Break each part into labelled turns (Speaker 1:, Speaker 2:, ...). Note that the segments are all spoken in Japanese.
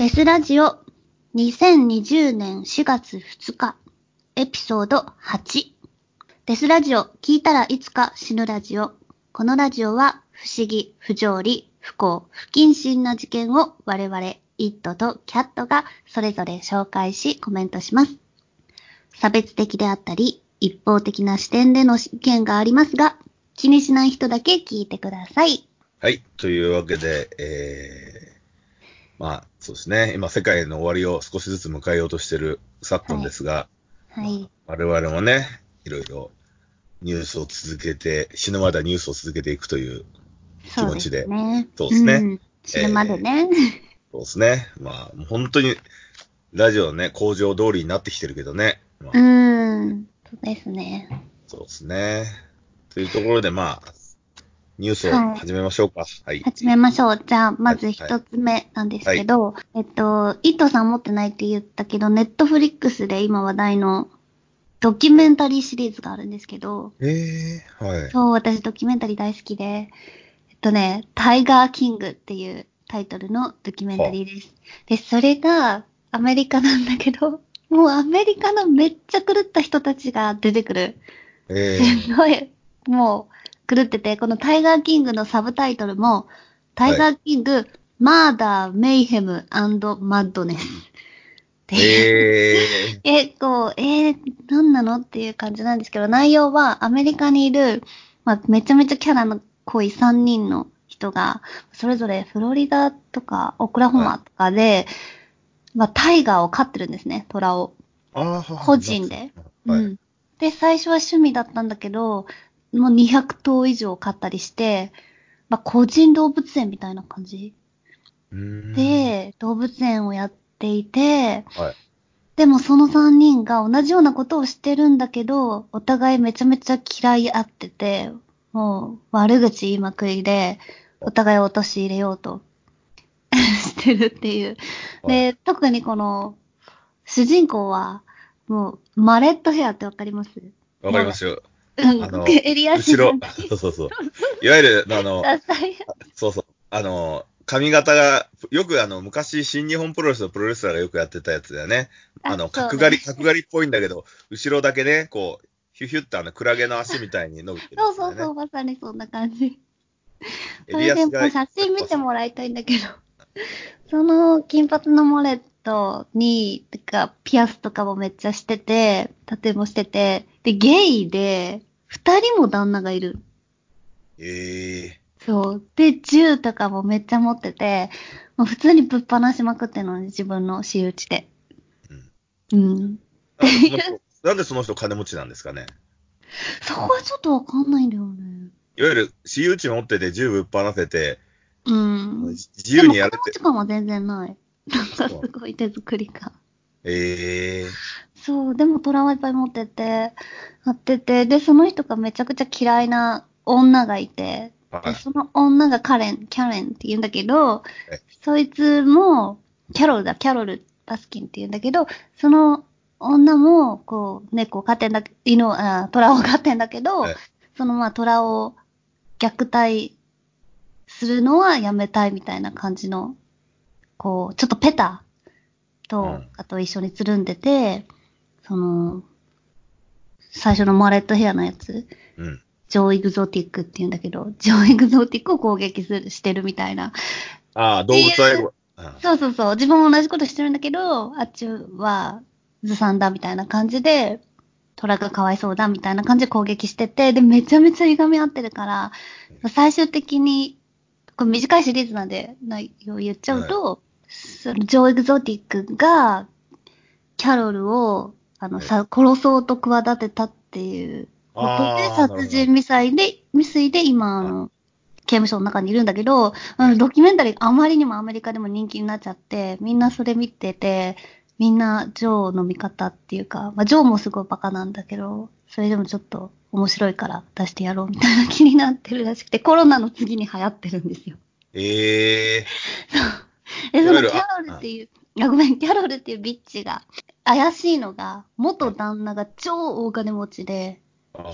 Speaker 1: デスラジオ2020年4月2日エピソード8デスラジオ聞いたらいつか死ぬラジオこのラジオは不思議、不条理、不幸、不謹慎な事件を我々イットとキャットがそれぞれ紹介しコメントします。差別的であったり一方的な視点での意見がありますが気にしない人だけ聞いてください。
Speaker 2: はい。というわけで、えー、まあ、そうですね。今、世界の終わりを少しずつ迎えようとしている昨今ですが、
Speaker 1: はい。
Speaker 2: 我々もね、いろいろニュースを続けて、死ぬまではニュースを続けていくという、気持ちで
Speaker 1: そうですね。
Speaker 2: そうですね
Speaker 1: ん死ぬまでね。
Speaker 2: そうですね。まあ、本当に、ラジオね、工場通りになってきてるけどね。まあ
Speaker 1: うーん。そうですね。
Speaker 2: そうですね。というところで、まあ、ニュースを
Speaker 1: はい
Speaker 2: 始めましょうか。はい。
Speaker 1: 始めましょう。じゃあ、まず
Speaker 2: はい
Speaker 1: 一つ目なんですけど、えっと、イットさん持ってないって言ったけど、ネットフリックスで今話題のドキュメンタリーシリーズがあるんですけど、
Speaker 2: ええはい。
Speaker 1: そう、私ドキュメンタリー大好きで、えっとね、タイガーキングっていうタイトルのドキュメンタリーです。で、それがアメリカなんだけど、もうアメリカのめっちゃ狂った人たちが出てくる。
Speaker 2: え
Speaker 1: すごい、もう、狂ってて、このタイガーキングのサブタイトルも、タイガーキング、マーダー、メイヘム、マッドネス。
Speaker 2: ええ
Speaker 1: 結構、えー、何なのっていう感じなんですけど、内容はアメリカにいる、まあ、めちゃめちゃキャラの濃い3人の人が、それぞれフロリダとかオクラホマとかで、まあ、タイガーを飼ってるんですね、虎を。個人で。
Speaker 2: はい。
Speaker 1: うん。で、最初は趣味だったんだけど、もう200頭以上飼ったりして、まあ、個人動物園みたいな感じで、動物園をやっていて、
Speaker 2: はい。
Speaker 1: でもその3人が同じようなことをしてるんだけど、お互いめちゃめちゃ嫌い合ってて、もう悪口言いまくりで、お互いを陥れようと してるっていう。で、特にこの、主人公は、もう、マレットヘアってわかります？
Speaker 2: わかりますよ。
Speaker 1: うん
Speaker 2: あの、
Speaker 1: 襟足
Speaker 2: 後ろ
Speaker 1: が、
Speaker 2: そうそうそう。いわゆる、あの、そうそう。あの、髪型が、よくあの、昔、新日本プロレスのプロレスラーがよくやってたやつだよね。あの、角刈り、角刈りっぽいんだけど、後ろだけね、こう、ヒュヒュってあの、クラゲの足みたいに伸びてる、
Speaker 1: そうそうそう、まさにそんな感じ。そ
Speaker 2: 襟
Speaker 1: れでもう写真見てもらいたいんだけど、その金髪のモレットに、てか、ピアスとかもめっちゃしてて、タトゥーもしてて、で、ゲイで、二人も旦那がいる。
Speaker 2: ええ
Speaker 1: そう。で、銃とかもめっちゃ持ってて、もう普通にぶっ放しまくってるのに、自分の私有地で。うん。
Speaker 2: あその人 なんでその人金持ちなんですかね？
Speaker 1: そこはちょっとわかんないんだよね。
Speaker 2: いわゆる、私有地持ってて銃ぶっ放せて、
Speaker 1: うん。
Speaker 2: 自由にやれて
Speaker 1: でも金持ち、感は全然ない。なんかすごい手作り感。
Speaker 2: ええ
Speaker 1: そう、でもトラはいっぱい持ってて、やってて、で、その人がめちゃくちゃ嫌いな女がいて、で、
Speaker 2: はい。
Speaker 1: その女がカレン、キャレンって言うんだけど
Speaker 2: え、
Speaker 1: そいつも、キャロルだ、キャロル・バスキンって言うんだけど、その女も、こう、猫を飼ってんだ、犬を、あトラを飼ってんだけど
Speaker 2: え、
Speaker 1: そのまあ、トラを虐待するのはやめたいみたいな感じの、こう、ちょっとペタと、
Speaker 2: うん。
Speaker 1: あと一緒につるんでて、その、最初のマレットヘアのやつ、
Speaker 2: うん。
Speaker 1: ジョー・エグゾティックって言うんだけど、ジョー・エグゾティックを攻撃する、してるみたいな。
Speaker 2: ああ、動物愛護。うん
Speaker 1: そうそうそう。自分も同じことしてるんだけど、あっちはずさんだみたいな感じで、虎がかわいそうだみたいな感じで攻撃してて、で、めちゃめちゃいがみ合ってるから、最終的に、これ短いシリーズなんで内容言っちゃうと、そのジョー・エグゾティックが、キャロルを、あの、さ、殺そうと企てたっていう。ことで、殺人未遂で、未遂で今、あの、刑務所の中にいるんだけど、あのドキュメンタリーがあまりにもアメリカでも人気になっちゃって、みんなそれ見てて、みんなジョーの味方っていうか、まあジョーもすごいバカなんだけど、それでもちょっと面白いから出してやろうみたいな気になってるらしくて、コロナの次に流行ってるんですよ。
Speaker 2: ええ。
Speaker 1: で、そ
Speaker 2: いわゆる
Speaker 1: のキャロルっていう、あ、ごめん、キャロルっていうビッチが、怪しいのが、元旦那が超大金持ちで、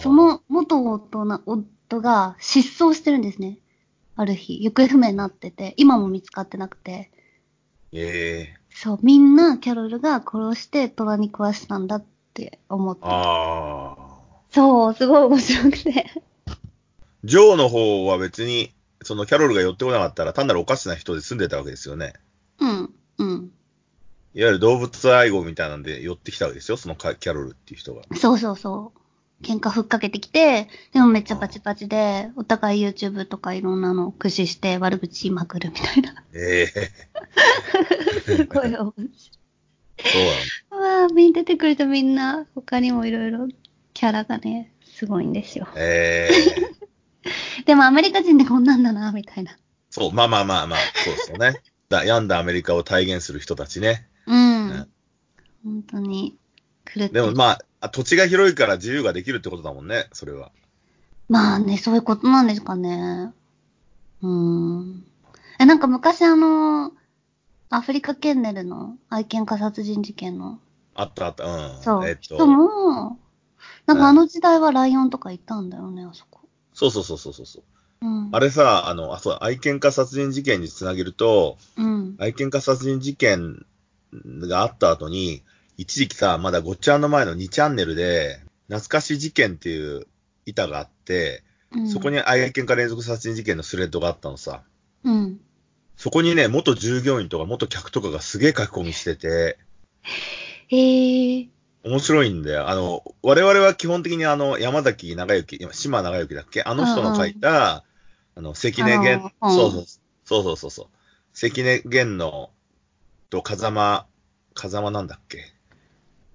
Speaker 1: そ、の元夫な夫が失踪してるんですね。ある日、行方不明になってて、今も見つかってなくて。
Speaker 2: ええ
Speaker 1: そう、みんなキャロルが殺して虎に食わしたんだって思って。
Speaker 2: ああ。
Speaker 1: そう、すごい面白くて。
Speaker 2: ジョーの方は別に、そのキャロルが寄ってこなかったら単なるおかしな人で住んでたわけですよね。
Speaker 1: うん、うん。
Speaker 2: いわゆる動物愛護みたいなんで寄ってきたわけですよ、そのカキャロルっていう人が。
Speaker 1: そうそうそう。喧嘩ふっかけてきて、でもめっちゃパチパチで、お互い YouTube とかいろんなのを駆使して悪口言いまくるみたいな。
Speaker 2: ええ
Speaker 1: すごい面白い。
Speaker 2: そう
Speaker 1: わあ、みん出てくるとみんな、他にもいろいろキャラがね、すごいんですよ。
Speaker 2: なの。ええ
Speaker 1: でもアメリカ人でこんなんだな、みたいな。
Speaker 2: そう、まあまあまあまあ、そうですよね。だ病んだアメリカを体現する人たちね。
Speaker 1: うん。
Speaker 2: ね
Speaker 1: 本当に、狂って
Speaker 2: でもまあ、土地が広いから自由ができるってことだもんね、それは。
Speaker 1: まあね、そういうことなんですかね。うーん。え、なんか昔あの、アフリカケンネルの愛犬家殺人事件の、
Speaker 2: あったあった、うん。
Speaker 1: そう、
Speaker 2: えっと
Speaker 1: 人、も、なんかあの時代はライオンとかいたんだよね、あそこ。
Speaker 2: そうそうそうそうそう。
Speaker 1: うん。
Speaker 2: あれさ、あの、あ、そう、愛犬家殺人事件につなげると、
Speaker 1: うん。
Speaker 2: 愛犬家殺人事件があった後に、一時期さ、まだごっちゃんの前の2チャンネルで、懐かし事件っていう板があって、
Speaker 1: うん
Speaker 2: そこに愛犬家連続殺人事件のスレッドがあったのさ。
Speaker 1: うん。
Speaker 2: そこにね、元従業員とか元客とかがすげえ書き込みしてて、
Speaker 1: へえ。
Speaker 2: 面白いんだよ。あの、我々は基本的にあの、山崎長之、今島長之だっけ？あの人の書いた、あの、関根源、そう、そうそうそうそう。関根源の、と風間、風間なんだっけ？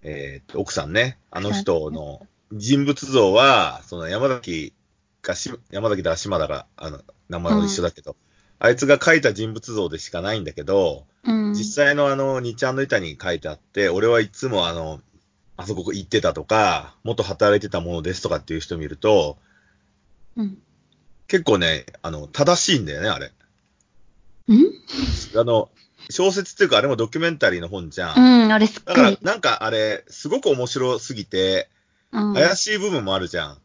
Speaker 2: えーっと、奥さんね。あの人の人物像は、その山崎かし、山崎だか島だか、あの、名前は一緒だけど、あいつが書いた人物像でしかないんだけど、
Speaker 1: うん。
Speaker 2: 実際のあの、2ちゃんの板に書いてあって、俺はいつもあの、あそこ行ってたとか、元働いてたものですとかっていう人見ると、
Speaker 1: うん。
Speaker 2: 結構ね、あの、正しいんだよね、あれ。
Speaker 1: ん？
Speaker 2: あの、小説っていうか、あれもドキュメンタリーの本じゃん。
Speaker 1: うん、あれすっ
Speaker 2: だから
Speaker 1: ごい、。
Speaker 2: なんかあれ、すごく面白すぎて、
Speaker 1: うん。
Speaker 2: 怪しい部分もあるじゃん。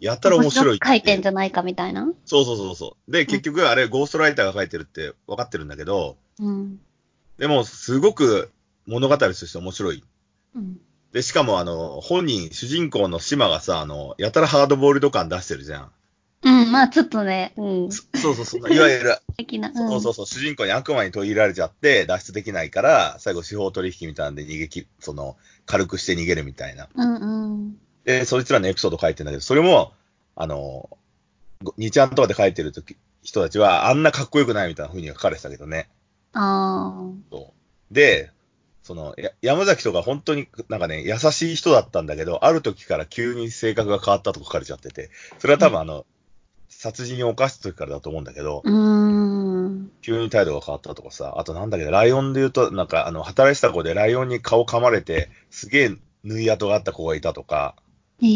Speaker 2: やったら面白いって
Speaker 1: 書いてんじゃないかみたいな？
Speaker 2: そうそうそうそう。で、結局あれ、ゴーストライターが書いてるって分かってるんだけど、
Speaker 1: うん。
Speaker 2: でも、すごく物語として面白い。
Speaker 1: うん。
Speaker 2: で、しかもあの、本人、主人公の島がさ、あの、やたらハードボイルド感出してるじゃん。
Speaker 1: うん、まあちょっとね、うん。素
Speaker 2: そうそうそう。いわゆる、
Speaker 1: 敵な。
Speaker 2: そうそうそう、主人公に悪魔に取り入れられちゃって、脱出できないから、最後司法取引みたいなんで逃げき、その、軽くして逃げるみたいな。
Speaker 1: うん。うんうん。
Speaker 2: で、そいつらのエピソード書いてんだけど、それも、あの、2ちゃんとかで書いてる時人たちは、あんなかっこよくないみたいな風に書かれてたけどね。
Speaker 1: あ
Speaker 2: そうで、その、や山崎とか本当になんかね、優しい人だったんだけど、ある時から急に性格が変わったと書かれちゃってて、それは多分あの、殺人を犯した時からだと思うんだけど。急に態度が変わったとかさ、あとなんだけど、ライオンで言うと、なんかあの、働いてた子でライオンに顔噛まれて、すげえ縫い跡があった子がいたとか、
Speaker 1: ええ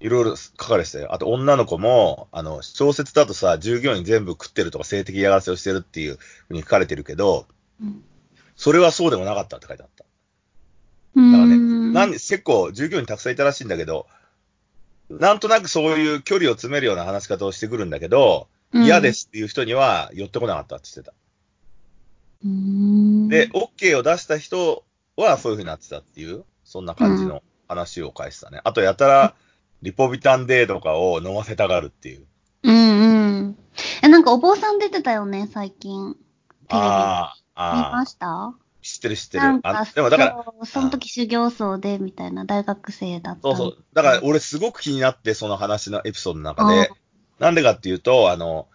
Speaker 2: いろいろ書かれてたよ。あと女の子も、あの、小説だとさ、従業員全部食ってるとか性的嫌がらせをしてるっていうふうに書かれてるけど、
Speaker 1: うん。
Speaker 2: それはそうでもなかったって書いてあった。だからね、
Speaker 1: ん。
Speaker 2: なん結構従業員たくさんいたらしいんだけど、なんとなくそういう距離を詰めるような話し方をしてくるんだけど、
Speaker 1: うん
Speaker 2: 嫌で。すっていう人には寄ってこなかったって言ってた。
Speaker 1: うーん。
Speaker 2: で、OK を出した人はそういう風になってたっていう、そんな感じの話を返したね。あと、やたら、リポビタンデーとかを飲ませたがるっていう。
Speaker 1: うんうん。え、なんかお坊さん出てたよね、最近。テレビ。
Speaker 2: ああ、
Speaker 1: 見ました？
Speaker 2: 知ってる知ってるあ、でもだから、
Speaker 1: その時修行僧で、みたいな大学生だった。
Speaker 2: そうそう。だから俺すごく気になって、その話のエピソードの中で
Speaker 1: あ、
Speaker 2: なんでかっていうと、あの、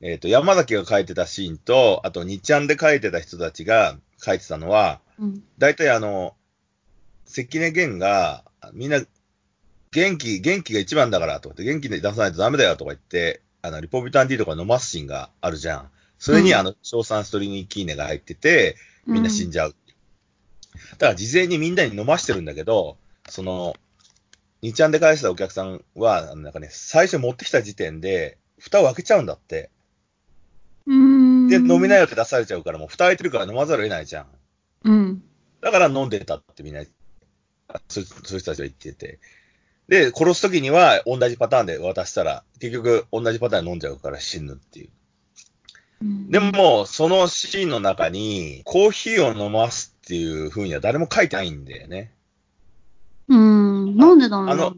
Speaker 2: えっ、と、山崎が書いてたシーンと、あと、日ちゃんで書いてた人たちが書いてたのは、
Speaker 1: うん。
Speaker 2: 大体あの、関根源が、みんな、元気、元気が一番だからとかって、元気で出さないとダメだよとか言って、あの、リポビタン D とか飲ますシーンがあるじゃん。それに、
Speaker 1: うん
Speaker 2: あの、硝酸ストリニキーネが入ってて、みんな死ん
Speaker 1: じ
Speaker 2: じゃう。だから事前にみんなに飲ましてるんだけど、その、2ちゃんで返したお客さんは、なんかね、最初持ってきた時点で、蓋を開けちゃうんだって。
Speaker 1: う。うん。
Speaker 2: で、飲めないよって出されちゃうから、もう蓋開いてるから飲まざるを得ないじゃん。
Speaker 1: うん。
Speaker 2: だから飲んでたってみんな、あそそういう人たちは言ってて。で、殺すときには同じパターンで渡したら、結局同じパターンで飲んじゃうから死ぬっていう。
Speaker 1: うん
Speaker 2: で、も、そのシーンの中に、コーヒーを飲ますっていう風には誰も書いてないんだよね。
Speaker 1: うん、なんでだろうね。
Speaker 2: あの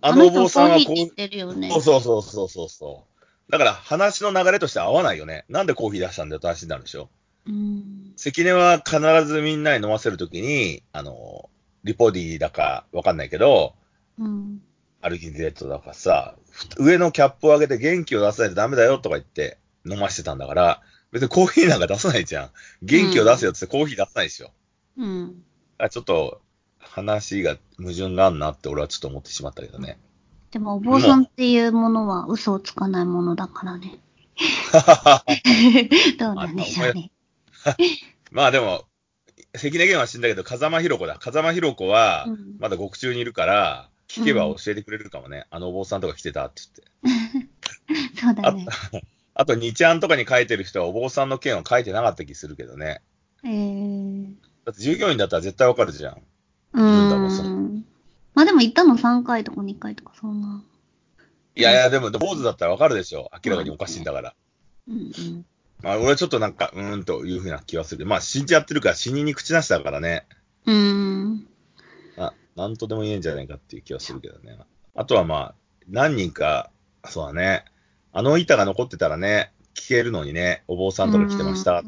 Speaker 1: あ
Speaker 2: あのお坊さんはこう
Speaker 1: コーヒー。
Speaker 2: そうそうそうそうそう。だから話の流れとして合わないよね。なんでコーヒー出したんだよって話になるでしょ。
Speaker 1: うん。
Speaker 2: 関根は必ずみんなに飲ませるときに、あの、リポディだかわかんないけど、
Speaker 1: うん。
Speaker 2: アルギンゼットだかさ、ふ上のキャップを上げて元気を出さないとダメだよとか言って飲ましてたんだから、別にコーヒーなんか出さないじゃん。元気を出せよって言ってコーヒー出さないでしょ。
Speaker 1: うん。
Speaker 2: あちょっと話が矛盾があんなって俺はちょっと思ってしまったけどね。
Speaker 1: でも、お坊さんっていうものは嘘をつかないものだからね。どうなんでしょうね。
Speaker 2: まあでも、関根源は死んだけど、風間ひろ子だ。風間ひろ子は
Speaker 1: うん、
Speaker 2: まだ獄中にいるから、聞けば教えてくれるかもね。あのお坊さんとか来てたって言って。
Speaker 1: そうだね。
Speaker 2: あと、2ちゃんとかに書いてる人はお坊さんの件は書いてなかった気するけどね。
Speaker 1: えー。
Speaker 2: だって従業員だったら絶対わかるじゃん。
Speaker 1: う
Speaker 2: ん。
Speaker 1: まあでも行ったの3回とか2回とかそんな。
Speaker 2: いやいや、でも、坊主だったらわかるでしょ。明らかにおかしいんだから。
Speaker 1: うんうん。
Speaker 2: まあ、俺はちょっとなんか、うーんというふうな気はする。まあ、死んじゃってるから死人に口なしだからね。
Speaker 1: うーん。
Speaker 2: あ、なんとでも言えんじゃないかっていう気はするけどね。あとはまあ、何人か、そうだね。あの板が残ってたらね、聞けるのにね、お坊さんとか来てました。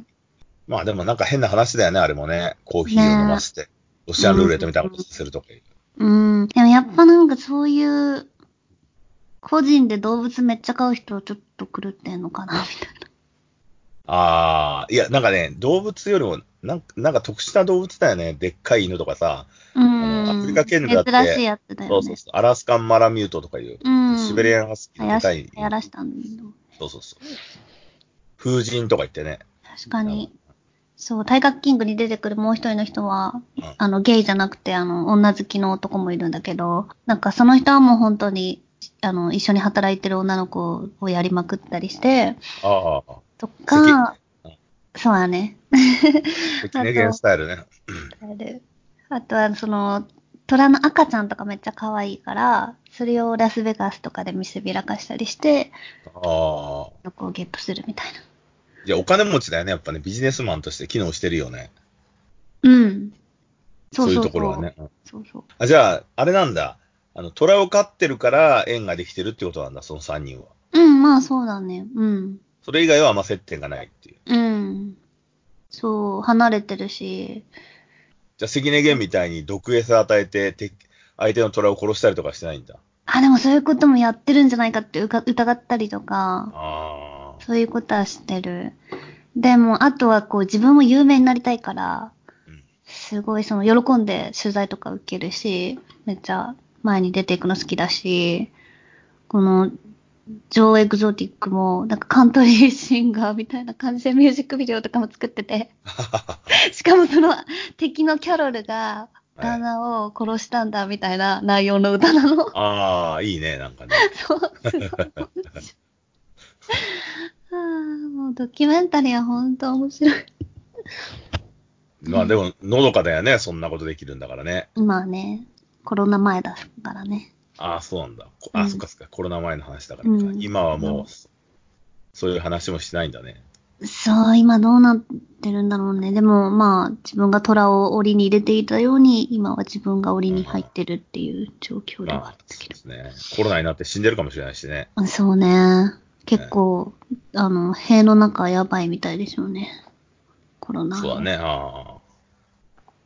Speaker 2: まあでもなんか変な話だよね、あれもね。コーヒーを飲ませて。ロシアンルーレットみたいなことするとかいう。
Speaker 1: うん。でもやっぱなんかそういう、個人で動物めっちゃ飼う人はちょっと狂ってんのかな、みたいな。
Speaker 2: ああ、いや、なんかね、動物よりも、なんか、なんか特殊な動物だよね。でっかい犬とかさ。
Speaker 1: うん。
Speaker 2: アフリカ犬だって
Speaker 1: 珍しいやつだよね。
Speaker 2: そうそうそう。アラスカンマラミュートとかいう、
Speaker 1: うん。
Speaker 2: シベリアンハスキー
Speaker 1: やら
Speaker 2: のでかい
Speaker 1: し、やらしたんだ。
Speaker 2: そうそうそう。風神とか言ってね。
Speaker 1: 確かに。そう、タイガーキングに出てくるもう一人の人は、
Speaker 2: うん
Speaker 1: あの、ゲイじゃなくて、あの、女好きの男もいるんだけど、なんかその人はもう本当に、あの、一緒に働いてる女の子をやりまくったりして、
Speaker 2: ああ、
Speaker 1: とか
Speaker 2: うん、
Speaker 1: そうだね。
Speaker 2: 関根源スタイルね。
Speaker 1: あとは、その、虎の赤ちゃんとかめっちゃ可愛いから、それをラスベガスとかで見せびらかしたりして、
Speaker 2: ああ。
Speaker 1: こうゲップするみたいな。
Speaker 2: じゃあお金持ちだよね。やっぱね、ビジネスマンとして機能してるよね。
Speaker 1: うん。
Speaker 2: そういうところはね。うん
Speaker 1: そうそう。
Speaker 2: あじゃあ、あれなんだ。あの、虎を飼ってるから縁ができてるってことなんだ、その3人は。
Speaker 1: うん、まあそうだね。うん。
Speaker 2: それ以外はあんま接点がないっていう。
Speaker 1: うん。そう、離れてるし、
Speaker 2: じゃあ、関根源みたいに毒餌与えて、て相手の虎を殺したりとかしてないんだ。
Speaker 1: あ、でもそういうこともやってるんじゃないかってうか疑ったりとか、
Speaker 2: あ
Speaker 1: そういうことはしてる。でも、あとはこう自分も有名になりたいから、すごいその喜んで取材とか受けるし、めっちゃ前に出ていくの好きだし、この、ジョー・エグゾティックも、なんかカントリーシンガーみたいな感じでミュージックビデオとかも作ってて、
Speaker 2: あ。
Speaker 1: しかもその敵のキャロルが旦那を殺したんだみたいな内容の歌なの。
Speaker 2: ああ、いいね、なんかね。
Speaker 1: そう、すごいあ、もうドキュメンタリーは本当面白い。
Speaker 2: まあでも、のどかだよね、そんなことできるんだからね。
Speaker 1: まあね、コロナ前だからね。
Speaker 2: ああ、そうなんだ。こあ、
Speaker 1: うん
Speaker 2: そっかそっか、コロナ前の話だからか、
Speaker 1: うん
Speaker 2: 今はもう、
Speaker 1: うん
Speaker 2: そういう話もしないんだね。
Speaker 1: そう、今どうなってるんだろうね。でもまあ、自分が虎を檻に入れていたように、今は自分が檻に入ってるっていう状況ではあ
Speaker 2: まあ、
Speaker 1: るんだけど。
Speaker 2: そうですね。コロナになって死んでるかもしれないしね。
Speaker 1: そうね。結構、あの、塀の中やばいみたいでしょうね。コロナ。
Speaker 2: そうだね。ああ。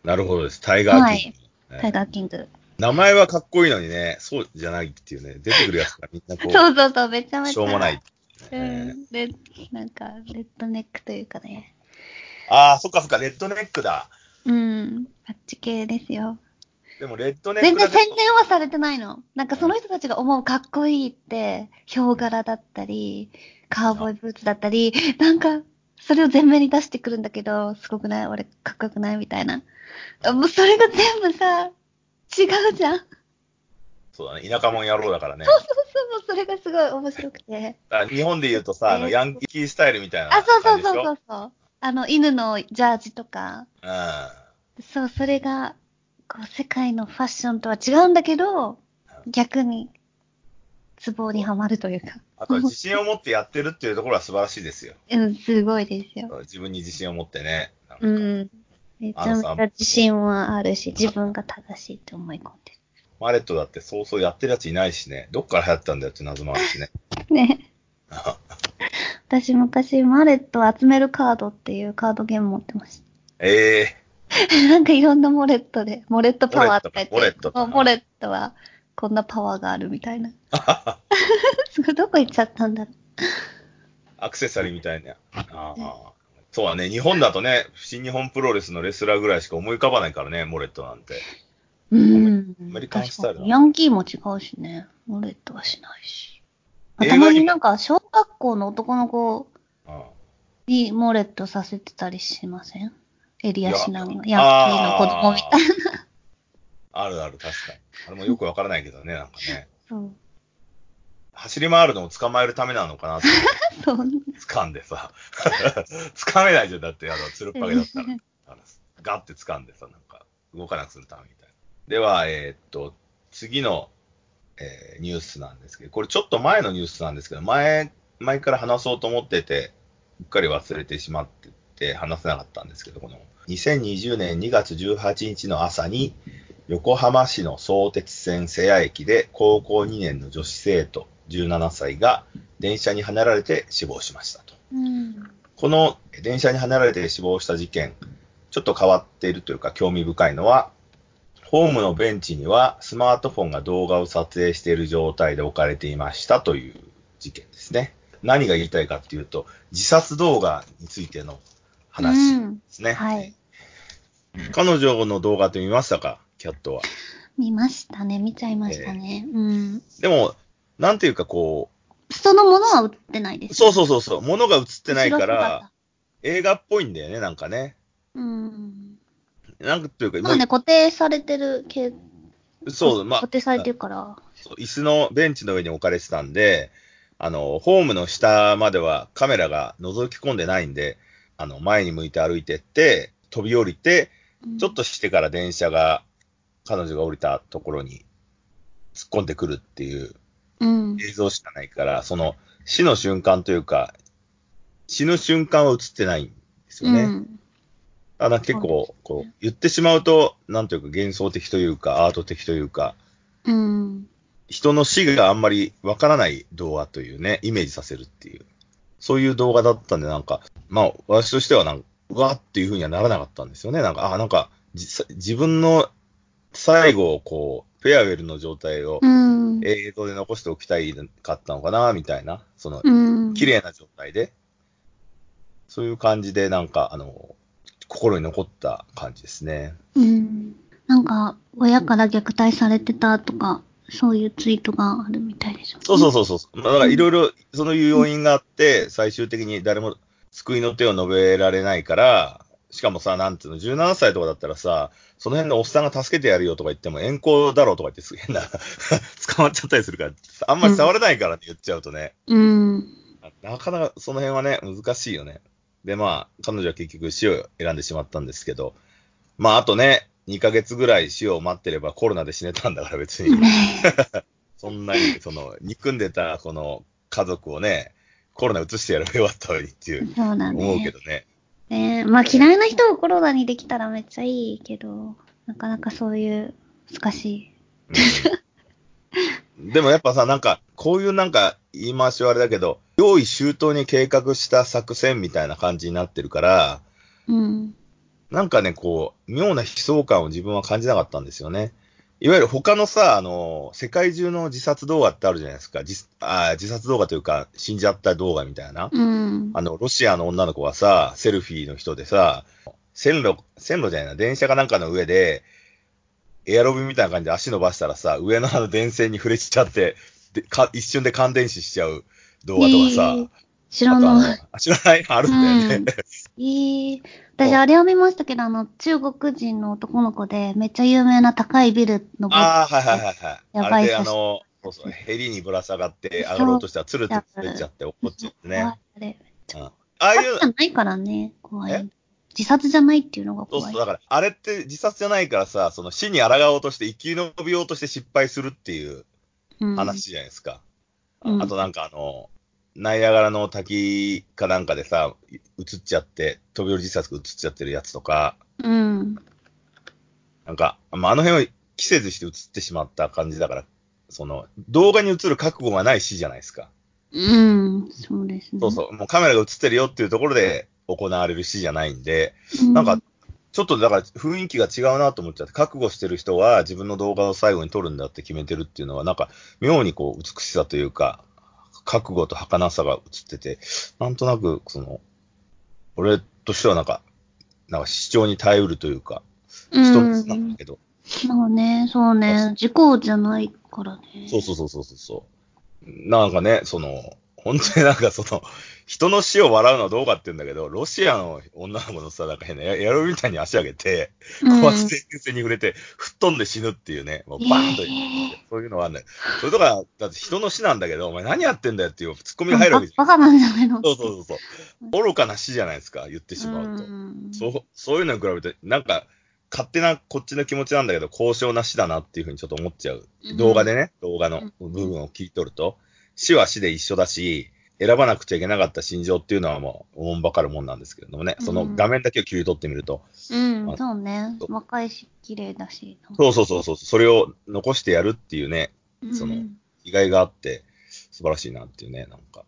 Speaker 2: なるほどです。タイガーキング、ね
Speaker 1: タイガーキング。
Speaker 2: 名前はかっこいいのにね、そうじゃないっていうね、出てくるやつがみんなこう、
Speaker 1: そうそうそう、めちゃめちゃ。
Speaker 2: しょうもない。
Speaker 1: う
Speaker 2: ね
Speaker 1: ん。で、なんか、レッドネックというかね。
Speaker 2: ああ、そっかそっか、レッドネックだ。
Speaker 1: うん。あっち系ですよ。
Speaker 2: でもレッドネック
Speaker 1: 全然宣伝はされてないの。なんかその人たちが思うかっこいいって、ヒョウ柄だったり、カウボーイブーツだったり、なんか、それを前面に出してくるんだけど、すごくない？俺、かっこよくない？みたいな。あもうそれが全部さ、違うじゃん。そう
Speaker 2: そうだね、田舎者野郎だからね。
Speaker 1: そうそう、もうそれがすごい面白くて。
Speaker 2: あ日本で言うとさ、あの、
Speaker 1: えー
Speaker 2: ヤンキースタイルみたいな
Speaker 1: あ、そうそう。そうそうそう。あの、犬のジャージとか、
Speaker 2: うん。
Speaker 1: そう、それが、こう、世界のファッションとは違うんだけど、逆に、ツボにはまるというか。
Speaker 2: あとは自信を持ってやってるっていうところは素晴らしいですよ。
Speaker 1: うん、すごいですよ。
Speaker 2: 自分に自信を持ってね。
Speaker 1: うん。めちゃめちゃ自信はあるし、自分が正しいって思い込んで
Speaker 2: マレットだってそうそうやってるやついないしね。どっから流行ったんだよって謎もあるしね。
Speaker 1: る。ね。私昔、マレットを集めるカードっていうカードゲーム持ってまし
Speaker 2: ええ
Speaker 1: た。なんかいろんなモレットで、モレットパワーって書いて
Speaker 2: モレットかモレット
Speaker 1: はこんなパワーがあるみたいな。すごい、どこ行っちゃったんだろ
Speaker 2: アクセサリーみたいな。ああ。そうだね。日本だとね、新日本プロレスのレスラーぐらいしか思い浮かばないからね、モレットなんて。
Speaker 1: う。うん。
Speaker 2: アメリカンスタイル
Speaker 1: ヤンキーも違うしね。モレットはしないし。たまになんか小学校の男の子
Speaker 2: あ
Speaker 1: にモレットさせてたりしません？襟足長の
Speaker 2: いや
Speaker 1: ヤンキーの子供みたいな。
Speaker 2: ああるある、確かに。あれもよくわからないけどね、なんかね。
Speaker 1: そう。
Speaker 2: 走り回るのを捕まえるためなのかなって。
Speaker 1: そう。
Speaker 2: 掴んでさ。掴めないじゃん、だって、あの、つるっぱげだったら。あのガッて掴んでさ、なんか、動かなくするためみたいな。では、えーっと、次の、えーニュースなんですけど、これちょっと前のニュースなんですけど、前、前から話そうと思ってて、うっかり忘れてしまってて、話せなかったんですけど、この、2020年2月18日の朝に、横浜市の相鉄線瀬谷駅で高校2年の女子生徒17歳が電車にはねられて死亡しましたと。
Speaker 1: うん。
Speaker 2: この電車にはねられて死亡した事件、ちょっと変わっているというか興味深いのは、ホームのベンチにはスマートフォンが動画を撮影している状態で置かれていましたという事件ですね。何が言いたいかっていうと、自殺動画についての話ですね。
Speaker 1: はい。
Speaker 2: 彼女の動画って見ましたか？キャットは。
Speaker 1: 見ましたね。見ちゃいましたね。うん。
Speaker 2: でも、なんていうかこ
Speaker 1: そのものは売ってないで
Speaker 2: う、
Speaker 1: す。
Speaker 2: そうそうそうそう、物が映ってないから
Speaker 1: 姿、
Speaker 2: 映画っぽいんだよね、なんかね。
Speaker 1: うん。
Speaker 2: なんかというか、
Speaker 1: まあね、固定されてる系、
Speaker 2: そう、まあ
Speaker 1: 固、定されてるから。
Speaker 2: そう椅子のベンチの上に置かれてたんで、あの、ホームの下まではカメラが覗き込んでないんで、あの、前に向いて歩いてって、飛び降りて、
Speaker 1: うん
Speaker 2: ちょっとしてから電車が、彼女が降りたところに突っ込んでくるっていう
Speaker 1: うん。
Speaker 2: 映像しかないから、その死の瞬間というか、死ぬ瞬間は映ってないんですよね。
Speaker 1: うん。
Speaker 2: あの結
Speaker 1: そう
Speaker 2: 構、こう、言ってしまうと、なんというか幻想的というか、アート的というか、
Speaker 1: うん。
Speaker 2: 人の死があんまりわからない動画というね、イメージさせるっていう。そういう動画だったんで、なんか、まあ、私としてはなんか、うわっていう風にはならなかったんですよね。なんか、あ、なんか、じ自分の最後をこう、フェアウェルの状態を
Speaker 1: うん。
Speaker 2: 映像で残しておきたいかったのかな、みたいな。その、
Speaker 1: うん。
Speaker 2: 綺麗な状態で。そういう感じで、なんか、あの、心に残った感じですね。
Speaker 1: うん。なんか、親から虐待されてたとか、そういうツイートがあるみたいですよね。
Speaker 2: そうそうそうそう。まあだからいろいろ、そのいう要因があって、最終的に誰も救いの手を述べられないから、しかもさ、なんていうの、17歳とかだったらさ、その辺のおっさんが助けてやるよとか言っても、遠行だろうとか言ってすげえな、捕まっちゃったりするから、あんまり触れないからって言っちゃうとね、
Speaker 1: うん。
Speaker 2: なかなかその辺はね、難しいよね。で、まあ、彼女は結局死を選んでしまったんですけど、まあ、あとね、2ヶ月ぐらい死を待ってればコロナで死ねたんだから別に。そんなに、その、憎んでたこの家族をね、コロナ移してやればよかったのにっていう。思うけどね。
Speaker 1: ねまあ嫌いな人がコロナにできたらめっちゃいいけど、なかなかそういう難しい。
Speaker 2: うんでもやっぱさ、なんか、こういうなんか、言い回しはあれだけど、用意周到に計画した作戦みたいな感じになってるから、
Speaker 1: うん。
Speaker 2: なんかね、こう、妙な悲壮感を自分は感じなかったんですよね。いわゆる他のさ、あの、世界中の自殺動画ってあるじゃないですか。自あ自殺動画というか、死んじゃった動画みたいな。
Speaker 1: うん。
Speaker 2: あの、ロシアの女の子がさ、セルフィーの人でさ、線路、線路じゃないな、電車かなんかの上で、エアロビみたいな感じで足伸ばしたらさ、上のあの電線に触れちゃって、でか一瞬で感電死しちゃう動画とかさ、
Speaker 1: えー知らない。
Speaker 2: あ知らない？あるんだよね。
Speaker 1: うんえー、私あれを見ましたけど、あの、中国人の男の子で、めっちゃ有名な高いビル登っ
Speaker 2: ああ、はいはいはいはい。あれで、
Speaker 1: やばい写真
Speaker 2: あの、そうそう、ヘリにぶら下がって上がろうとしたら、つるつる滑っちゃって落っこっちゃってね。
Speaker 1: あれ。
Speaker 2: うんああいう
Speaker 1: 自殺じゃないからね、怖
Speaker 2: え
Speaker 1: い。自殺じゃないっていうのが怖い。
Speaker 2: そうそう、だから、あれって自殺じゃないからさ、その死に抗おうとして生き延びようとして失敗するっていう
Speaker 1: うん、
Speaker 2: 話じゃないですか。
Speaker 1: うん
Speaker 2: あとなんかあの、ナイアガラの滝かなんかでさ、映っちゃって、飛び降り自殺が映っちゃってるやつとか、
Speaker 1: うん。
Speaker 2: なんか、まあ、あの辺を季節して映ってしまった感じだから、その、動画に映る覚悟がない死じゃないですか。
Speaker 1: うん。そうですね。
Speaker 2: そうそう。もうカメラが映ってるよっていうところで行われる死じゃないんで、
Speaker 1: うん。
Speaker 2: なんか、ちょっとだから雰囲気が違うなと思っちゃって、覚悟してる人は自分の動画を最後に撮るんだって決めてるっていうのは、なんか、妙にこう、美しさというか、覚悟と儚さが映ってて、なんとなく、その、俺としてはなんか、なんか主張に耐えうるというか、人の死なんだけど、
Speaker 1: まあね、そうね。事故じゃないからね。
Speaker 2: そうそうそうそうそうそう。なんかね、その、本当になんかその、人の死を笑うのはどうかって言うんだけど、ロシアの女の子のさ、なんか変な、ややろみたいに足上げて、
Speaker 1: うん。
Speaker 2: 壊して線に触れて、吹っ飛んで死ぬっていうね、もうバーンと、
Speaker 1: ええ
Speaker 2: そういうのはあんねそれとか、だって人の死なんだけど、お前何やってんだよっていうツッコミが入るわけじゃん。
Speaker 1: バカなんじゃないの
Speaker 2: そうそうそうそう。愚かな死じゃないですか、言ってしまうと。
Speaker 1: ん
Speaker 2: そう、そういうのに比べて、なんか、勝手なこっちの気持ちなんだけど、高尚な死だなっていうふうにちょっと思っちゃう。動画でね、動画の部分を聞いとると、死は死で一緒だし、選ばなくちゃいけなかった心情っていうのはもう、おもんばかるもんなんですけれどもね、その画面だけを切り取ってみると、
Speaker 1: うん
Speaker 2: あ、
Speaker 1: そうね。若いし、綺麗だし。
Speaker 2: そうそうそうそう、それを残してやるっていうね、その
Speaker 1: うん
Speaker 2: 意外があって、素晴らしいなっていうね、なんか。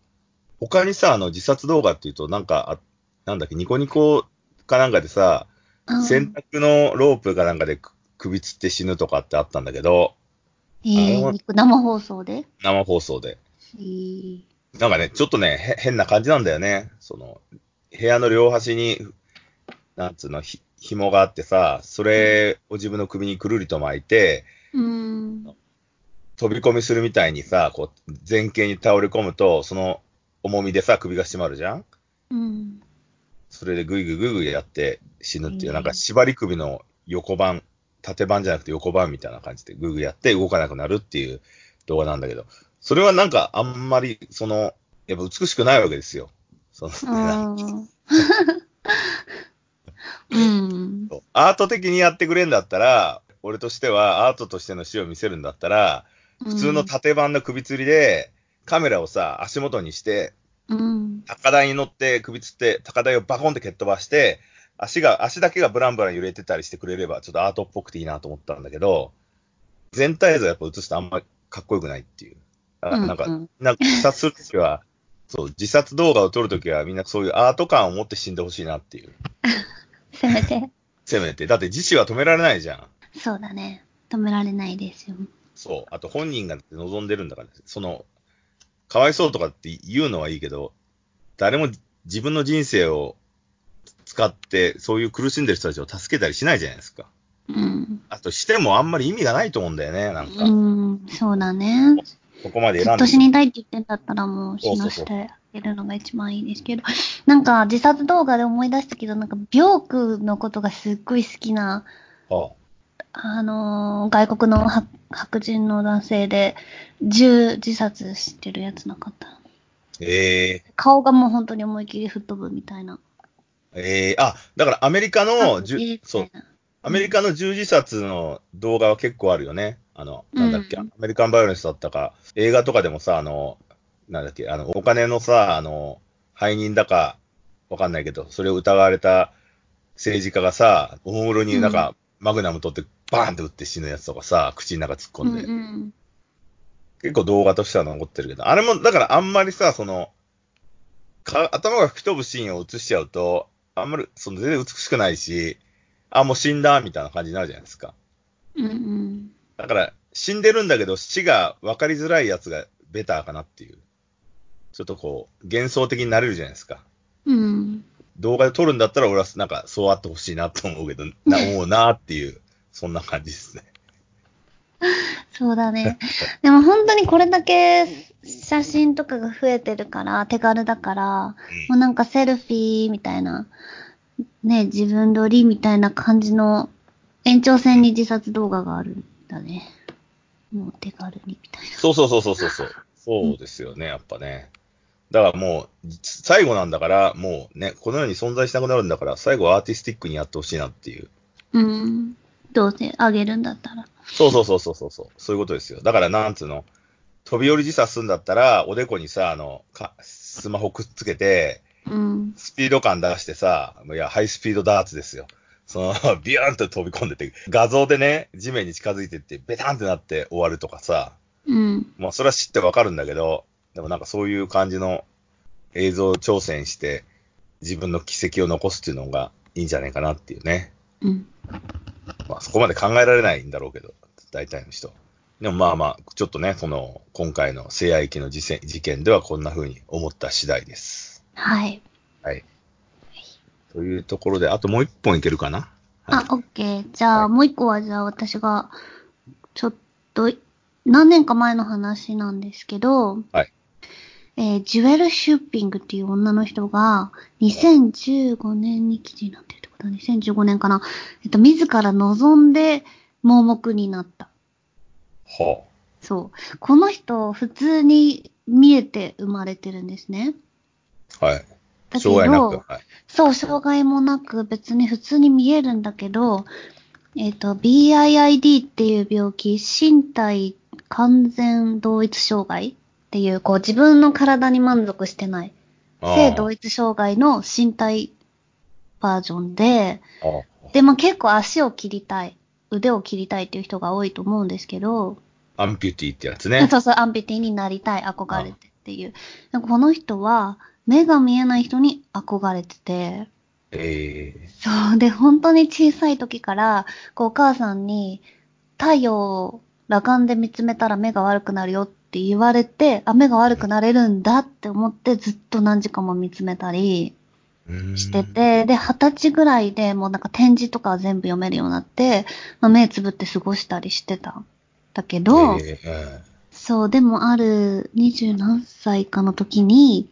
Speaker 2: 他にさ、あの、自殺動画っていうと、なんか、あなんだっけ、ニコニコかなんかでさ、
Speaker 1: うん。
Speaker 2: 洗濯のロープかなんかでく首つって死ぬとかってあったんだけど、
Speaker 1: えー、生放送で？
Speaker 2: 生放送で。
Speaker 1: えー
Speaker 2: なんかね、ちょっとね、へ変な感じなんだよね。その、部屋の両端に、なんつうの、ひ紐があってさ、それを自分の首にくるりと巻いて、
Speaker 1: うん。
Speaker 2: 飛び込みするみたいにさ、こう、前傾に倒れ込むと、その重みでさ、首が締まるじゃん？
Speaker 1: うん。
Speaker 2: それでぐいぐいぐいぐいやって死ぬっていう、
Speaker 1: うん
Speaker 2: なんか縛り首の横版、縦版じゃなくて横版みたいな感じでぐいぐいやって動かなくなるっていう動画なんだけど、それはなんかあんまり、その、やっぱ美しくないわけですよ。その、
Speaker 1: うん。うん。
Speaker 2: アート的にやってくれんだったら、俺としてはアートとしての死を見せるんだったら、普通の縦版の首吊りで、カメラをさ、足元にして、
Speaker 1: うん。
Speaker 2: 高台に乗って首吊って、高台をバコンって蹴っ飛ばして、足が、足だけがブランブラン揺れてたりしてくれれば、ちょっとアートっぽくていいなと思ったんだけど、全体像やっぱ映すとあんまりかっこよくないっていう。あなんか、
Speaker 1: うん
Speaker 2: なんか自殺するときは、そう、自殺動画を撮るときはみんなそういうアート感を持って死んでほしいなっていう。
Speaker 1: せめて。
Speaker 2: せめて。だって自死は止められないじゃん。
Speaker 1: そうだね。止められないですよ。
Speaker 2: そう。あと本人が望んでるんだから、その、かわいそうとかって言うのはいいけど、誰も自分の人生を使って、そういう苦しんでる人たちを助けたりしないじゃないですか。
Speaker 1: うん。
Speaker 2: あとしてもあんまり意味がないと思うんだよね、なんか。
Speaker 1: うん。そうだね。
Speaker 2: ここまで
Speaker 1: ず
Speaker 2: 選んで。
Speaker 1: っと死にたいって言ってんだったらもう死な
Speaker 2: そうそうそう
Speaker 1: してあげるのが一番いいですけど、なんか自殺動画で思い出したけど、なんか病区のことがすっごい好きな、
Speaker 2: あ。
Speaker 1: あのー外国の白白人の男性で、銃自殺してるやつなかった。
Speaker 2: え
Speaker 1: 顔がもう本当に思いっきり吹っ飛ぶみたいな。
Speaker 2: えええあ、だからアメリカの、じゅ
Speaker 1: あみ
Speaker 2: そうアメリカの銃自殺の動画は結構あるよね。あの、なんだっけ、
Speaker 1: うん
Speaker 2: アメリカンバイオレンスだったか、映画とかでもさ、あの、なんだっけ、あの、お金のさ、あの、背任だか、わかんないけど、それを疑われた政治家がさ、おもむろになんか、マグナム取って、バーンって撃って死ぬやつとかさ、口の中突っ込んで、
Speaker 1: うんうん。
Speaker 2: 結構動画としては残ってるけど、あれも、だからあんまりさ、その、か頭が吹き飛ぶシーンを映しちゃうと、あんまり、その全然美しくないし、あ、もう死んだ、みたいな感じになるじゃないですか。
Speaker 1: うんうん。
Speaker 2: だから、死んでるんだけど、死が分かりづらいやつがベターかなっていう。ちょっとこう、幻想的になれるじゃないですか。
Speaker 1: うん。
Speaker 2: 動画で撮るんだったら、俺はなんか、そうあってほしいなと思うけど、な思うなっていう、そんな感じですね。
Speaker 1: そうだね。でも本当にこれだけ写真とかが増えてるから、手軽だから、もうなんかセルフィーみたいな、ね、自分撮りみたいな感じの延長線に自殺動画があるんだね。もう手軽にみたいな。
Speaker 2: そうそうそうそうそうそう。ですよね、やっぱね。だからもう、最後なんだから、もうね、この世に存在しなくなるんだから、最後はアーティスティックにやってほしいなっていう。
Speaker 1: うん。どうせあげるんだったら。
Speaker 2: そうそうそうそうそうそう。そういうことですよ。だから、なんつうの、飛び降り自殺するんだったら、おでこにさ、あの、かスマホくっつけて、
Speaker 1: うん。
Speaker 2: スピード感出してさ、いや、ハイスピードダーツですよ。その、ビューンと飛び込んでて、画像でね、地面に近づいてって、ベタンってなって終わるとかさ、
Speaker 1: うん。
Speaker 2: まあ、それは知ってわかるんだけど、でもなんかそういう感じの映像挑戦して、自分の軌跡を残すっていうのがいいんじゃないかなっていうね。
Speaker 1: うん。
Speaker 2: まあ、そこまで考えられないんだろうけど、大体の人。でもまあまあ、ちょっとね、その、今回の聖愛機の事件事件ではこんな風に思った次第です。
Speaker 1: はい。
Speaker 2: はい。というところで、あともう一本いけるかな？
Speaker 1: あ、オッケー。じゃあ、
Speaker 2: はい
Speaker 1: もう一個は、じゃあ私が、ちょっと、何年か前の話なんですけど、
Speaker 2: はい。
Speaker 1: えージュエル・シュッピングっていう女の人が、2015年に記事になってるってこと？は、2015年かな。えっと、自ら望んで盲目になった。
Speaker 2: は
Speaker 1: そう。この人、普通に見えて生まれてるんですね。
Speaker 2: あ。はい。
Speaker 1: だけど、
Speaker 2: 障害なく。はい。
Speaker 1: そう、障害もなく別に普通に見えるんだけど、えっ、と、BIID っていう病気、身体完全同一障害っていう、こう自分の体に満足してない、性同一障害の身体バージョンで、
Speaker 2: あ
Speaker 1: で、まあ結構足を切りたい、腕を切りたいっていう人が多いと思うんですけど、
Speaker 2: アンピュティってやつね。
Speaker 1: そうそう、アンピティになりたい、憧れてっていう。なんかこの人は、目が見えない人に憧れてて、
Speaker 2: ええ
Speaker 1: そう。で、本当に小さい時から、こう、お母さんに、太陽を裸眼で見つめたら目が悪くなるよって言われて、あ、目が悪くなれるんだって思ってずっと何時間も見つめたりしてて、で、二十歳ぐらいでもうなんか展示とか全部読めるようになって、まあ、目つぶって過ごしたりしてた。だけど、
Speaker 2: ええ
Speaker 1: そう、でもある二十何歳かの時に、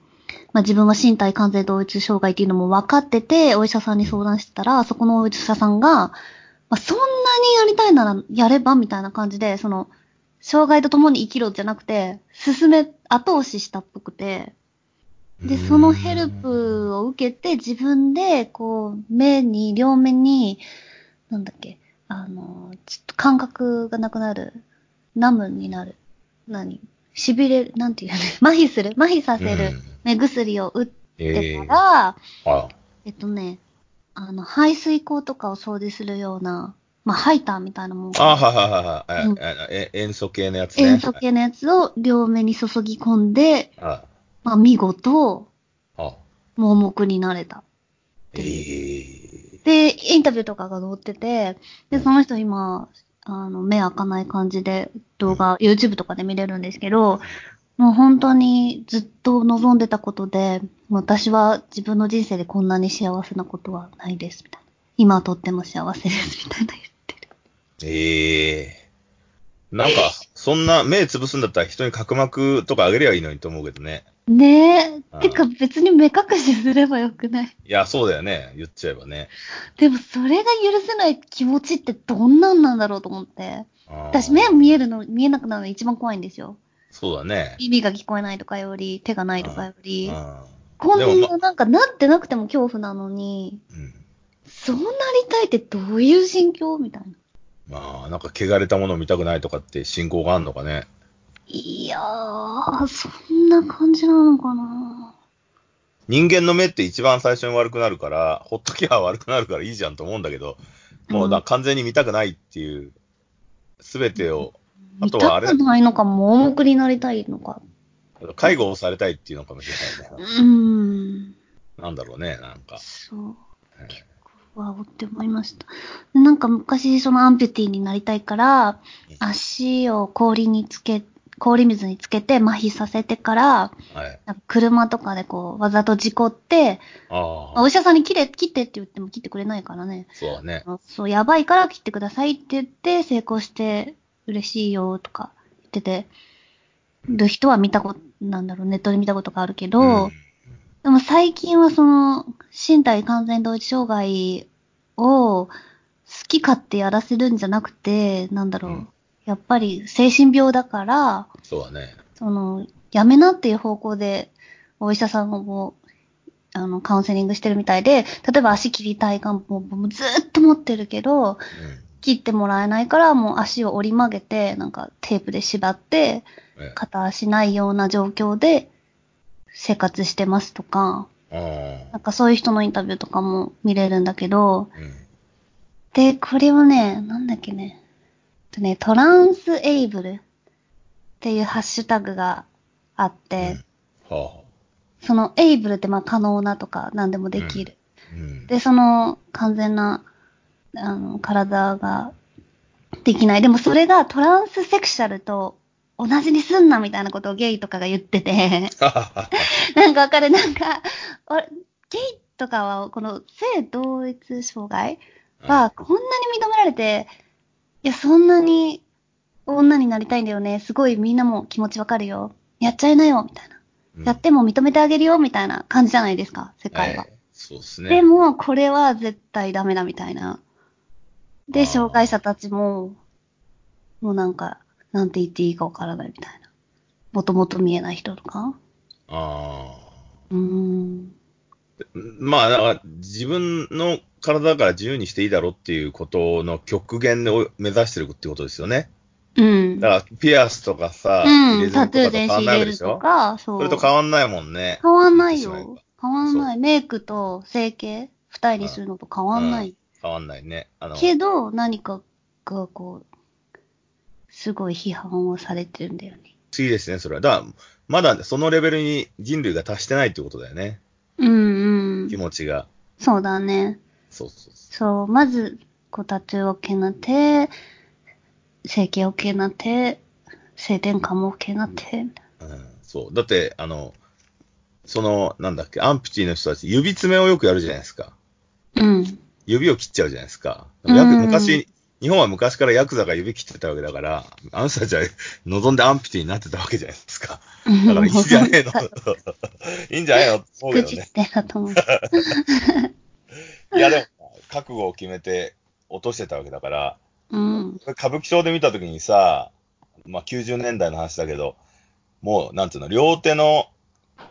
Speaker 1: まあ自分は身体完全同一障害っていうのも分かってて、お医者さんに相談してたら、そこのお医者さんが、まあそんなにやりたいならやればみたいな感じで、その、障害と共に生きろじゃなくて、進め、後押ししたっぽくて、で、
Speaker 2: うん
Speaker 1: そのヘルプを受けて自分で、こう、目に、両目に、なんだっけ、あの、ちょっと感覚がなくなる。ナムになる。何？痺れる、なんていうの？麻痺する？麻痺させる？
Speaker 2: うん
Speaker 1: 目薬を打って
Speaker 2: ええ
Speaker 1: から、
Speaker 2: あ
Speaker 1: えっとね、あの、排水口とかを掃除するような、まあ、ハイターみたいなもん。
Speaker 2: あ、はいはいはいはい。
Speaker 1: うん
Speaker 2: 塩素系のやつね。
Speaker 1: 塩素系のやつを両目に注ぎ込んで、
Speaker 2: あ
Speaker 1: まあ、見事、
Speaker 2: あ。
Speaker 1: 盲目になれた。
Speaker 2: ええ
Speaker 1: で、インタビューとかが載ってて、で、その人今、あの、目開かない感じで動画、YouTube とかで見れるんですけど、もう本当にずっと望んでたことで、私は自分の人生でこんなに幸せなことはないです、みたいな。今はとっても幸せです、みたいな言ってる。
Speaker 2: ええなんか、そんな目つぶすんだったら人に角膜とかあげりゃいいのにと思うけどね。
Speaker 1: ねえ。てか別に目隠しすればよくない？
Speaker 2: いや、そうだよね。言っちゃえばね。
Speaker 1: でもそれが許せない気持ちってどんなんなんだろうと思って。私目見えるの、見えなくなるの一番怖いんですよ。
Speaker 2: そうだね。
Speaker 1: 耳が聞こえないとかより、手がないとかより。
Speaker 2: あ
Speaker 1: こんな、なんかなってなくても恐怖なのに、
Speaker 2: ーうん。
Speaker 1: そうなりたいってどういう心境？みたいな。
Speaker 2: まあ、なんか汚れたものを見たくないとかって信仰があんのかね。
Speaker 1: いやー、そんな感じなのかな
Speaker 2: 人間の目って一番最初に悪くなるから、ほっときゃ悪くなるからいいじゃんと思うんだけど、もうだ完全に見たくないっていう、すべてを、あ
Speaker 1: 見
Speaker 2: とはあれ
Speaker 1: たくないのか、盲目になりたいのか。
Speaker 2: 介護をされたいっていうのかもしれ
Speaker 1: う
Speaker 2: ないね。
Speaker 1: ーん。
Speaker 2: なんだろうね、なんか。
Speaker 1: そう。結構、わおって思いました。でなんか昔、そのアンピュティになりたいから、足を氷につけ、氷水につけて麻痺させてから、
Speaker 2: はい。
Speaker 1: なんか車とかでこう、わざと事故って、
Speaker 2: ああ、
Speaker 1: お医者さんに切れ、切ってって言っても切ってくれないからね。
Speaker 2: そうだね。
Speaker 1: そう、やばいから切ってくださいって言って、成功して嬉しいよとか言ってて、る人は見たこと、なんだろう、ネットで見たことがあるけど、
Speaker 2: うん
Speaker 1: でも最近はその、身体完全同一障害を好き勝手やらせるんじゃなくて、なんだろう、
Speaker 2: うん
Speaker 1: やっぱり精神病だから、
Speaker 2: そうだね。
Speaker 1: その、やめなっていう方向で、お医者さんも、あの、カウンセリングしてるみたいで、例えば足切りたい願望もずーっと持ってるけど、
Speaker 2: うん。
Speaker 1: 切ってもらえないから、もう足を折り曲げて、なんかテープで縛って、
Speaker 2: え
Speaker 1: 片足ないような状況で生活してますとか、なんかそういう人のインタビューとかも見れるんだけど、
Speaker 2: あ。うん。
Speaker 1: で、これはね、なんだっけね。とね、トランスエイブルっていうハッシュタグがあって、
Speaker 2: はあ。
Speaker 1: そのエイブルってまあ可能なとか何でもできる。
Speaker 2: うん。
Speaker 1: で、その完全な、あの、体ができない。でもそれがトランスセクシャルと同じにすんなみたいなことをゲイとかが言ってて、なんかわかる、なんか、ゲイとかはこの性同一障害はこんなに認められて、いや、そんなに女になりたいんだよね。すごいみんなも気持ちわかるよ。やっちゃいなよ、みたいな。
Speaker 2: うん
Speaker 1: やっても認めてあげるよ、みたいな感じじゃないですか、世界は。
Speaker 2: ええそうですね。
Speaker 1: でも、これは絶対ダメだみたいな。
Speaker 2: あ
Speaker 1: で、
Speaker 2: ー
Speaker 1: 障害者たちも、もうなんか、なんて言っていいかわからないみたいな。もともと見えない人とか。
Speaker 2: あ
Speaker 1: うーん。
Speaker 2: あ。まあ、だから、自分の体だから自由にしていいだろうっていうことの極限を目指してるってことですよね。
Speaker 1: うん。
Speaker 2: だから、ピアスとかさ、
Speaker 1: うん、タトゥー
Speaker 2: とかと変わん
Speaker 1: 全身入れるとか、そう。
Speaker 2: それと変わんないもんね。
Speaker 1: 変わんないよ。変わんない。メイクと整形、二重にするのと変わんない。
Speaker 2: 変わんないね。あの、
Speaker 1: けど、何かがこう、すごい批判をされてるんだよね。
Speaker 2: 次ですね、それは。だから、まだそのレベルに人類が達してないってことだよね。
Speaker 1: うんうん
Speaker 2: 気。持ちが。
Speaker 1: そうだね。
Speaker 2: そうそうそ
Speaker 1: そう、まず、こう、タトゥー OK なって、整形 OK なって、性転換も OK なって、
Speaker 2: う。うん、そう。だって、あの、その、なんだっけ、アンプティの人たち、指爪をよくやるじゃないですか。
Speaker 1: うん。
Speaker 2: 指を切っちゃうじゃないですか。昔、日本は昔からヤクザが指切ってたわけだから、あの人たちは望んでアンプティになってたわけじゃないですか。だからいいんじゃねえの いいんじゃないの？って思う
Speaker 1: だと思う。
Speaker 2: いやでも、覚悟を決めて落としてたわけだから、
Speaker 1: うん。
Speaker 2: 歌舞伎町で見たときにさ、まあ、90年代の話だけど、もう、なんていうの、両手の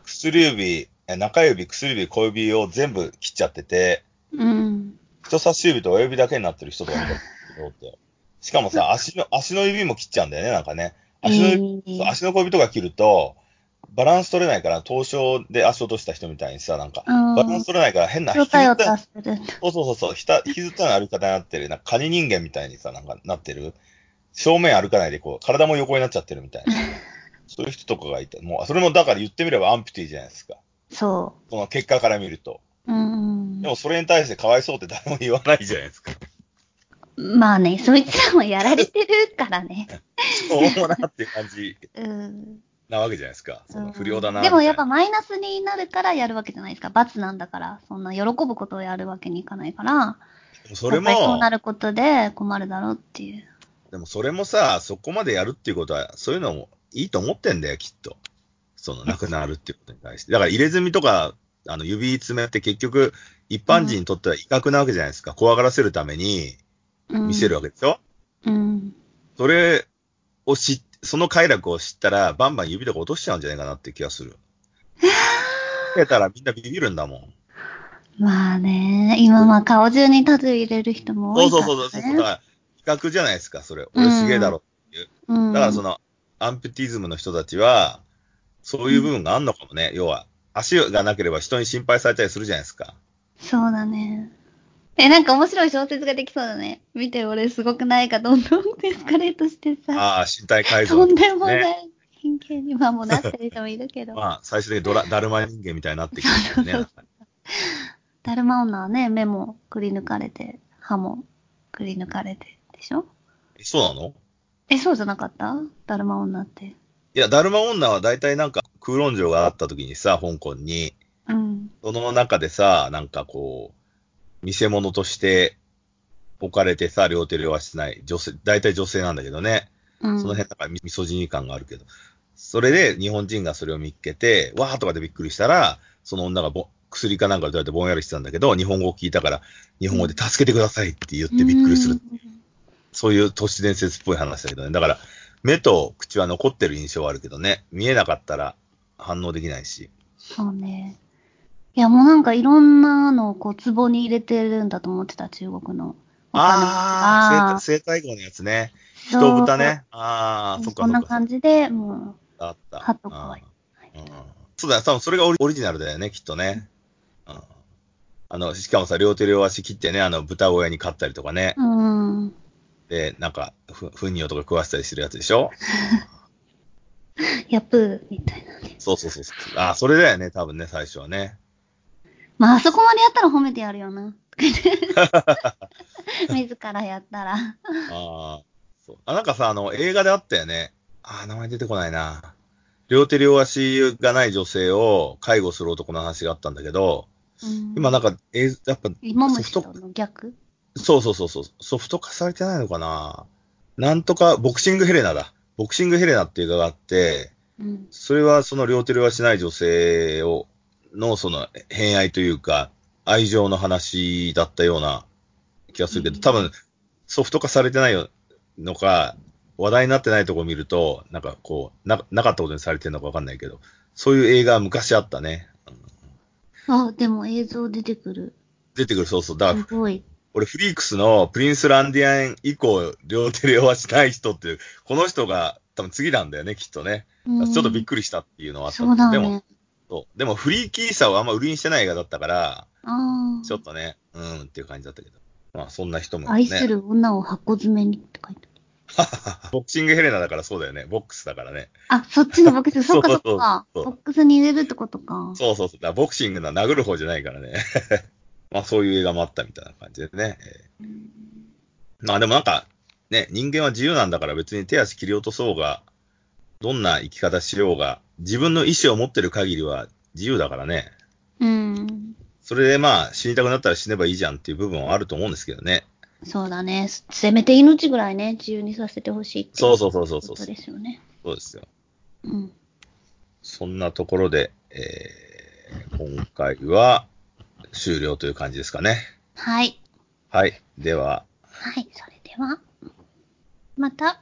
Speaker 2: 薬指、え中指、薬指、小指を全部切っちゃってて、
Speaker 1: うん。
Speaker 2: 人差し指と親指だけになってる人とか見た両手しかもさ、足の、足の指も切っちゃうんだよね、なんかね。足の指、
Speaker 1: えー
Speaker 2: 足の小指とか切ると、バランス取れないから、凍傷で足落とした人みたいにさ、なんか、
Speaker 1: うん
Speaker 2: バランス取れないから変な
Speaker 1: よたよ
Speaker 2: 引きずった
Speaker 1: たする。
Speaker 2: そうそうそうひた、引きずったような歩き方になってる。なんか、カニ人間みたいにさ、なんか、なってる。正面歩かないで、こう、体も横になっちゃってるみたいな。そういう人とかがいて、もう、それもだから言ってみればアンプティじゃないですか。
Speaker 1: そ
Speaker 2: その結果から見ると。
Speaker 1: う。うん
Speaker 2: で。も、それに対してかわいそうって誰も言わないじゃないですか。
Speaker 1: まあね、そいつらもやられてるからね。
Speaker 2: そうもなっていう感じ
Speaker 1: うん。
Speaker 2: なわけじゃないですか。その不良だな。
Speaker 1: でもやっぱ
Speaker 2: み
Speaker 1: マイナスになるからやるわけじゃないですか。罰なんだから。そんな喜ぶことをやるわけにいかないから。
Speaker 2: それ
Speaker 1: やっぱりそう
Speaker 2: も
Speaker 1: な、ることで困るだろうっていう。
Speaker 2: でもそれもさ、そこまでやるっていうことは、そういうのもいいと思ってんだよ、きっと。その、なくなるっていうことに対して。だから入れ墨とか、あの、指爪って結局、一般人にとっては威嚇なわけじゃないですか。怖がらせるために
Speaker 1: うん、
Speaker 2: 見せるわけでしょ、
Speaker 1: うん。
Speaker 2: それを知っ、その快楽を知ったら、バンバン指とか落としちゃうんじゃないかなって気がする。つけたらみんなビビるんだもん。
Speaker 1: まあね、今まあ顔中にタトゥー入れる人も多
Speaker 2: そう
Speaker 1: いから、ね。
Speaker 2: そうそうそう。だから、比較じゃないですか、それ。俺すげえだろ。
Speaker 1: うん。
Speaker 2: だからその、アンプティズムの人たちは、そういう部分があんのかもね。要は、足がなければ人に心配されたりするじゃないですか。
Speaker 1: そうだね。え、なんか面白い小説ができそうだね。見て俺すごくないか、どんどんエスカレートしてさ。
Speaker 2: ああ、身体改造、
Speaker 1: とんでもない
Speaker 2: ね。
Speaker 1: 偏見にまあもうなってる人もいるけど。
Speaker 2: まあ、最終的にドラ、だるま人間みたいになってきてるね。
Speaker 1: そうだるま女はね、目もくり抜かれて、歯もくり抜かれてでしょ？
Speaker 2: えそうなの？
Speaker 1: え、そうじゃなかった？だるま女って。
Speaker 2: いや、だるま女は大体なんか空論城があった時にさ、香港に、
Speaker 1: うん。
Speaker 2: その中でさ、なんかこう、見せ物として置かれてさ、両手両足ない、女性、大体女性なんだけどね。
Speaker 1: うん。
Speaker 2: その辺なんかミミソジニ感があるけど。それで日本人がそれを見っけて、わーとかでびっくりしたら、その女がぼ薬かなんか打たれてぼんやりしてたんだけど、日本語を聞いたから、日本語で助けてくださいって言ってびっくりする。そういう都市伝説っぽい話だけどね。だから、目と口は残ってる印象はあるけどね。見えなかったら反応できないし。
Speaker 1: そうね。いや、もうなんかいろんなのをこう、壺に入れてるんだと思ってた、中国の
Speaker 2: ああ、
Speaker 1: あ
Speaker 2: 生体号のやつね。人豚ね。ああ、そっか
Speaker 1: こんな。感じで、も
Speaker 2: あった。
Speaker 1: ハト可愛い
Speaker 2: うんうんそうだ、多分それがオリジナルだよね、きっとね。うんあの、しかもさ、両手両足切ってね、あの、豚小屋に飼ったりとかね。
Speaker 1: う、うん。
Speaker 2: で、なんか、ふ、ふにょとか食わせたりするやつでしょ？
Speaker 1: ヤプーみたいなね。
Speaker 2: そうそうそうそう。あ、それだよね、多分ね、最初はね。
Speaker 1: まあ、あそこまでやったら褒めてやるよな。自らやったら。
Speaker 2: ああ、そう。あ、なんかさ、あの、映画であったよね。あー名前出てこないな。両手両足がない女性を介護する男の話があったんだけど、
Speaker 1: うん
Speaker 2: 今なんか、えやっぱ、
Speaker 1: 芋虫
Speaker 2: ソフ
Speaker 1: との逆？
Speaker 2: そうそうそうそう、ソフト化されてないのかななんとか、ボクシングヘレナだ。ボクシングヘレナっていう映画があって、
Speaker 1: うん。
Speaker 2: それはその両手両足ない女性を、のその偏愛というか、愛情の話だったような気がするけど、
Speaker 1: うん
Speaker 2: 多分ソフト化されてないのか、話題になってないところ見ると、なんかこう、な、なかったことにされてるのかわかんないけど、そういう映画昔あったね。
Speaker 1: あ、でも映像出てくる。
Speaker 2: 出てくる、そうそう。だから、
Speaker 1: すごい。
Speaker 2: 俺フリークスのプリンスランディアン以降、両手両足ない人っていう、この人が多分次なんだよね、きっとね。
Speaker 1: うん
Speaker 2: ちょっとびっくりしたっていうのはあった
Speaker 1: そうだ
Speaker 2: でも、
Speaker 1: ね。
Speaker 2: そう。でもフリーキーさをあんま売りにしてない映画だったから、
Speaker 1: あ
Speaker 2: ちょっとね、うんっていう感じだったけど。まあそんな人も
Speaker 1: あ。
Speaker 2: ね。
Speaker 1: 愛する女を箱詰めにって書いて
Speaker 2: ボクシングヘレナだからそうだよね。ボックスだからね。
Speaker 1: ある。あ、そっちのボックス、そっかそっか。ボックスに入れるってことか。
Speaker 2: そうそうそう。だボクシングな殴る方じゃないからね。まあそういう映画もあったみたいな感じでね。えーまあでもなんか、ね、人間は自由なんだから別に手足切り落とそうが、どんな生き方しようが、自分の意思を持ってる限りは自由だからね。
Speaker 1: うん。
Speaker 2: それでまあ死にたくなったら死ねばいいじゃんっていう部分はあると思うんですけどね。
Speaker 1: そうだね。せめて命ぐらいね、自由にさせてほしいって
Speaker 2: そうそうそうそうそう
Speaker 1: ことですよね。
Speaker 2: そうですよ。
Speaker 1: うん。
Speaker 2: そんなところで、えー今回は終了という感じですかね。
Speaker 1: はい。
Speaker 2: はい。では、
Speaker 1: はい。それでは、また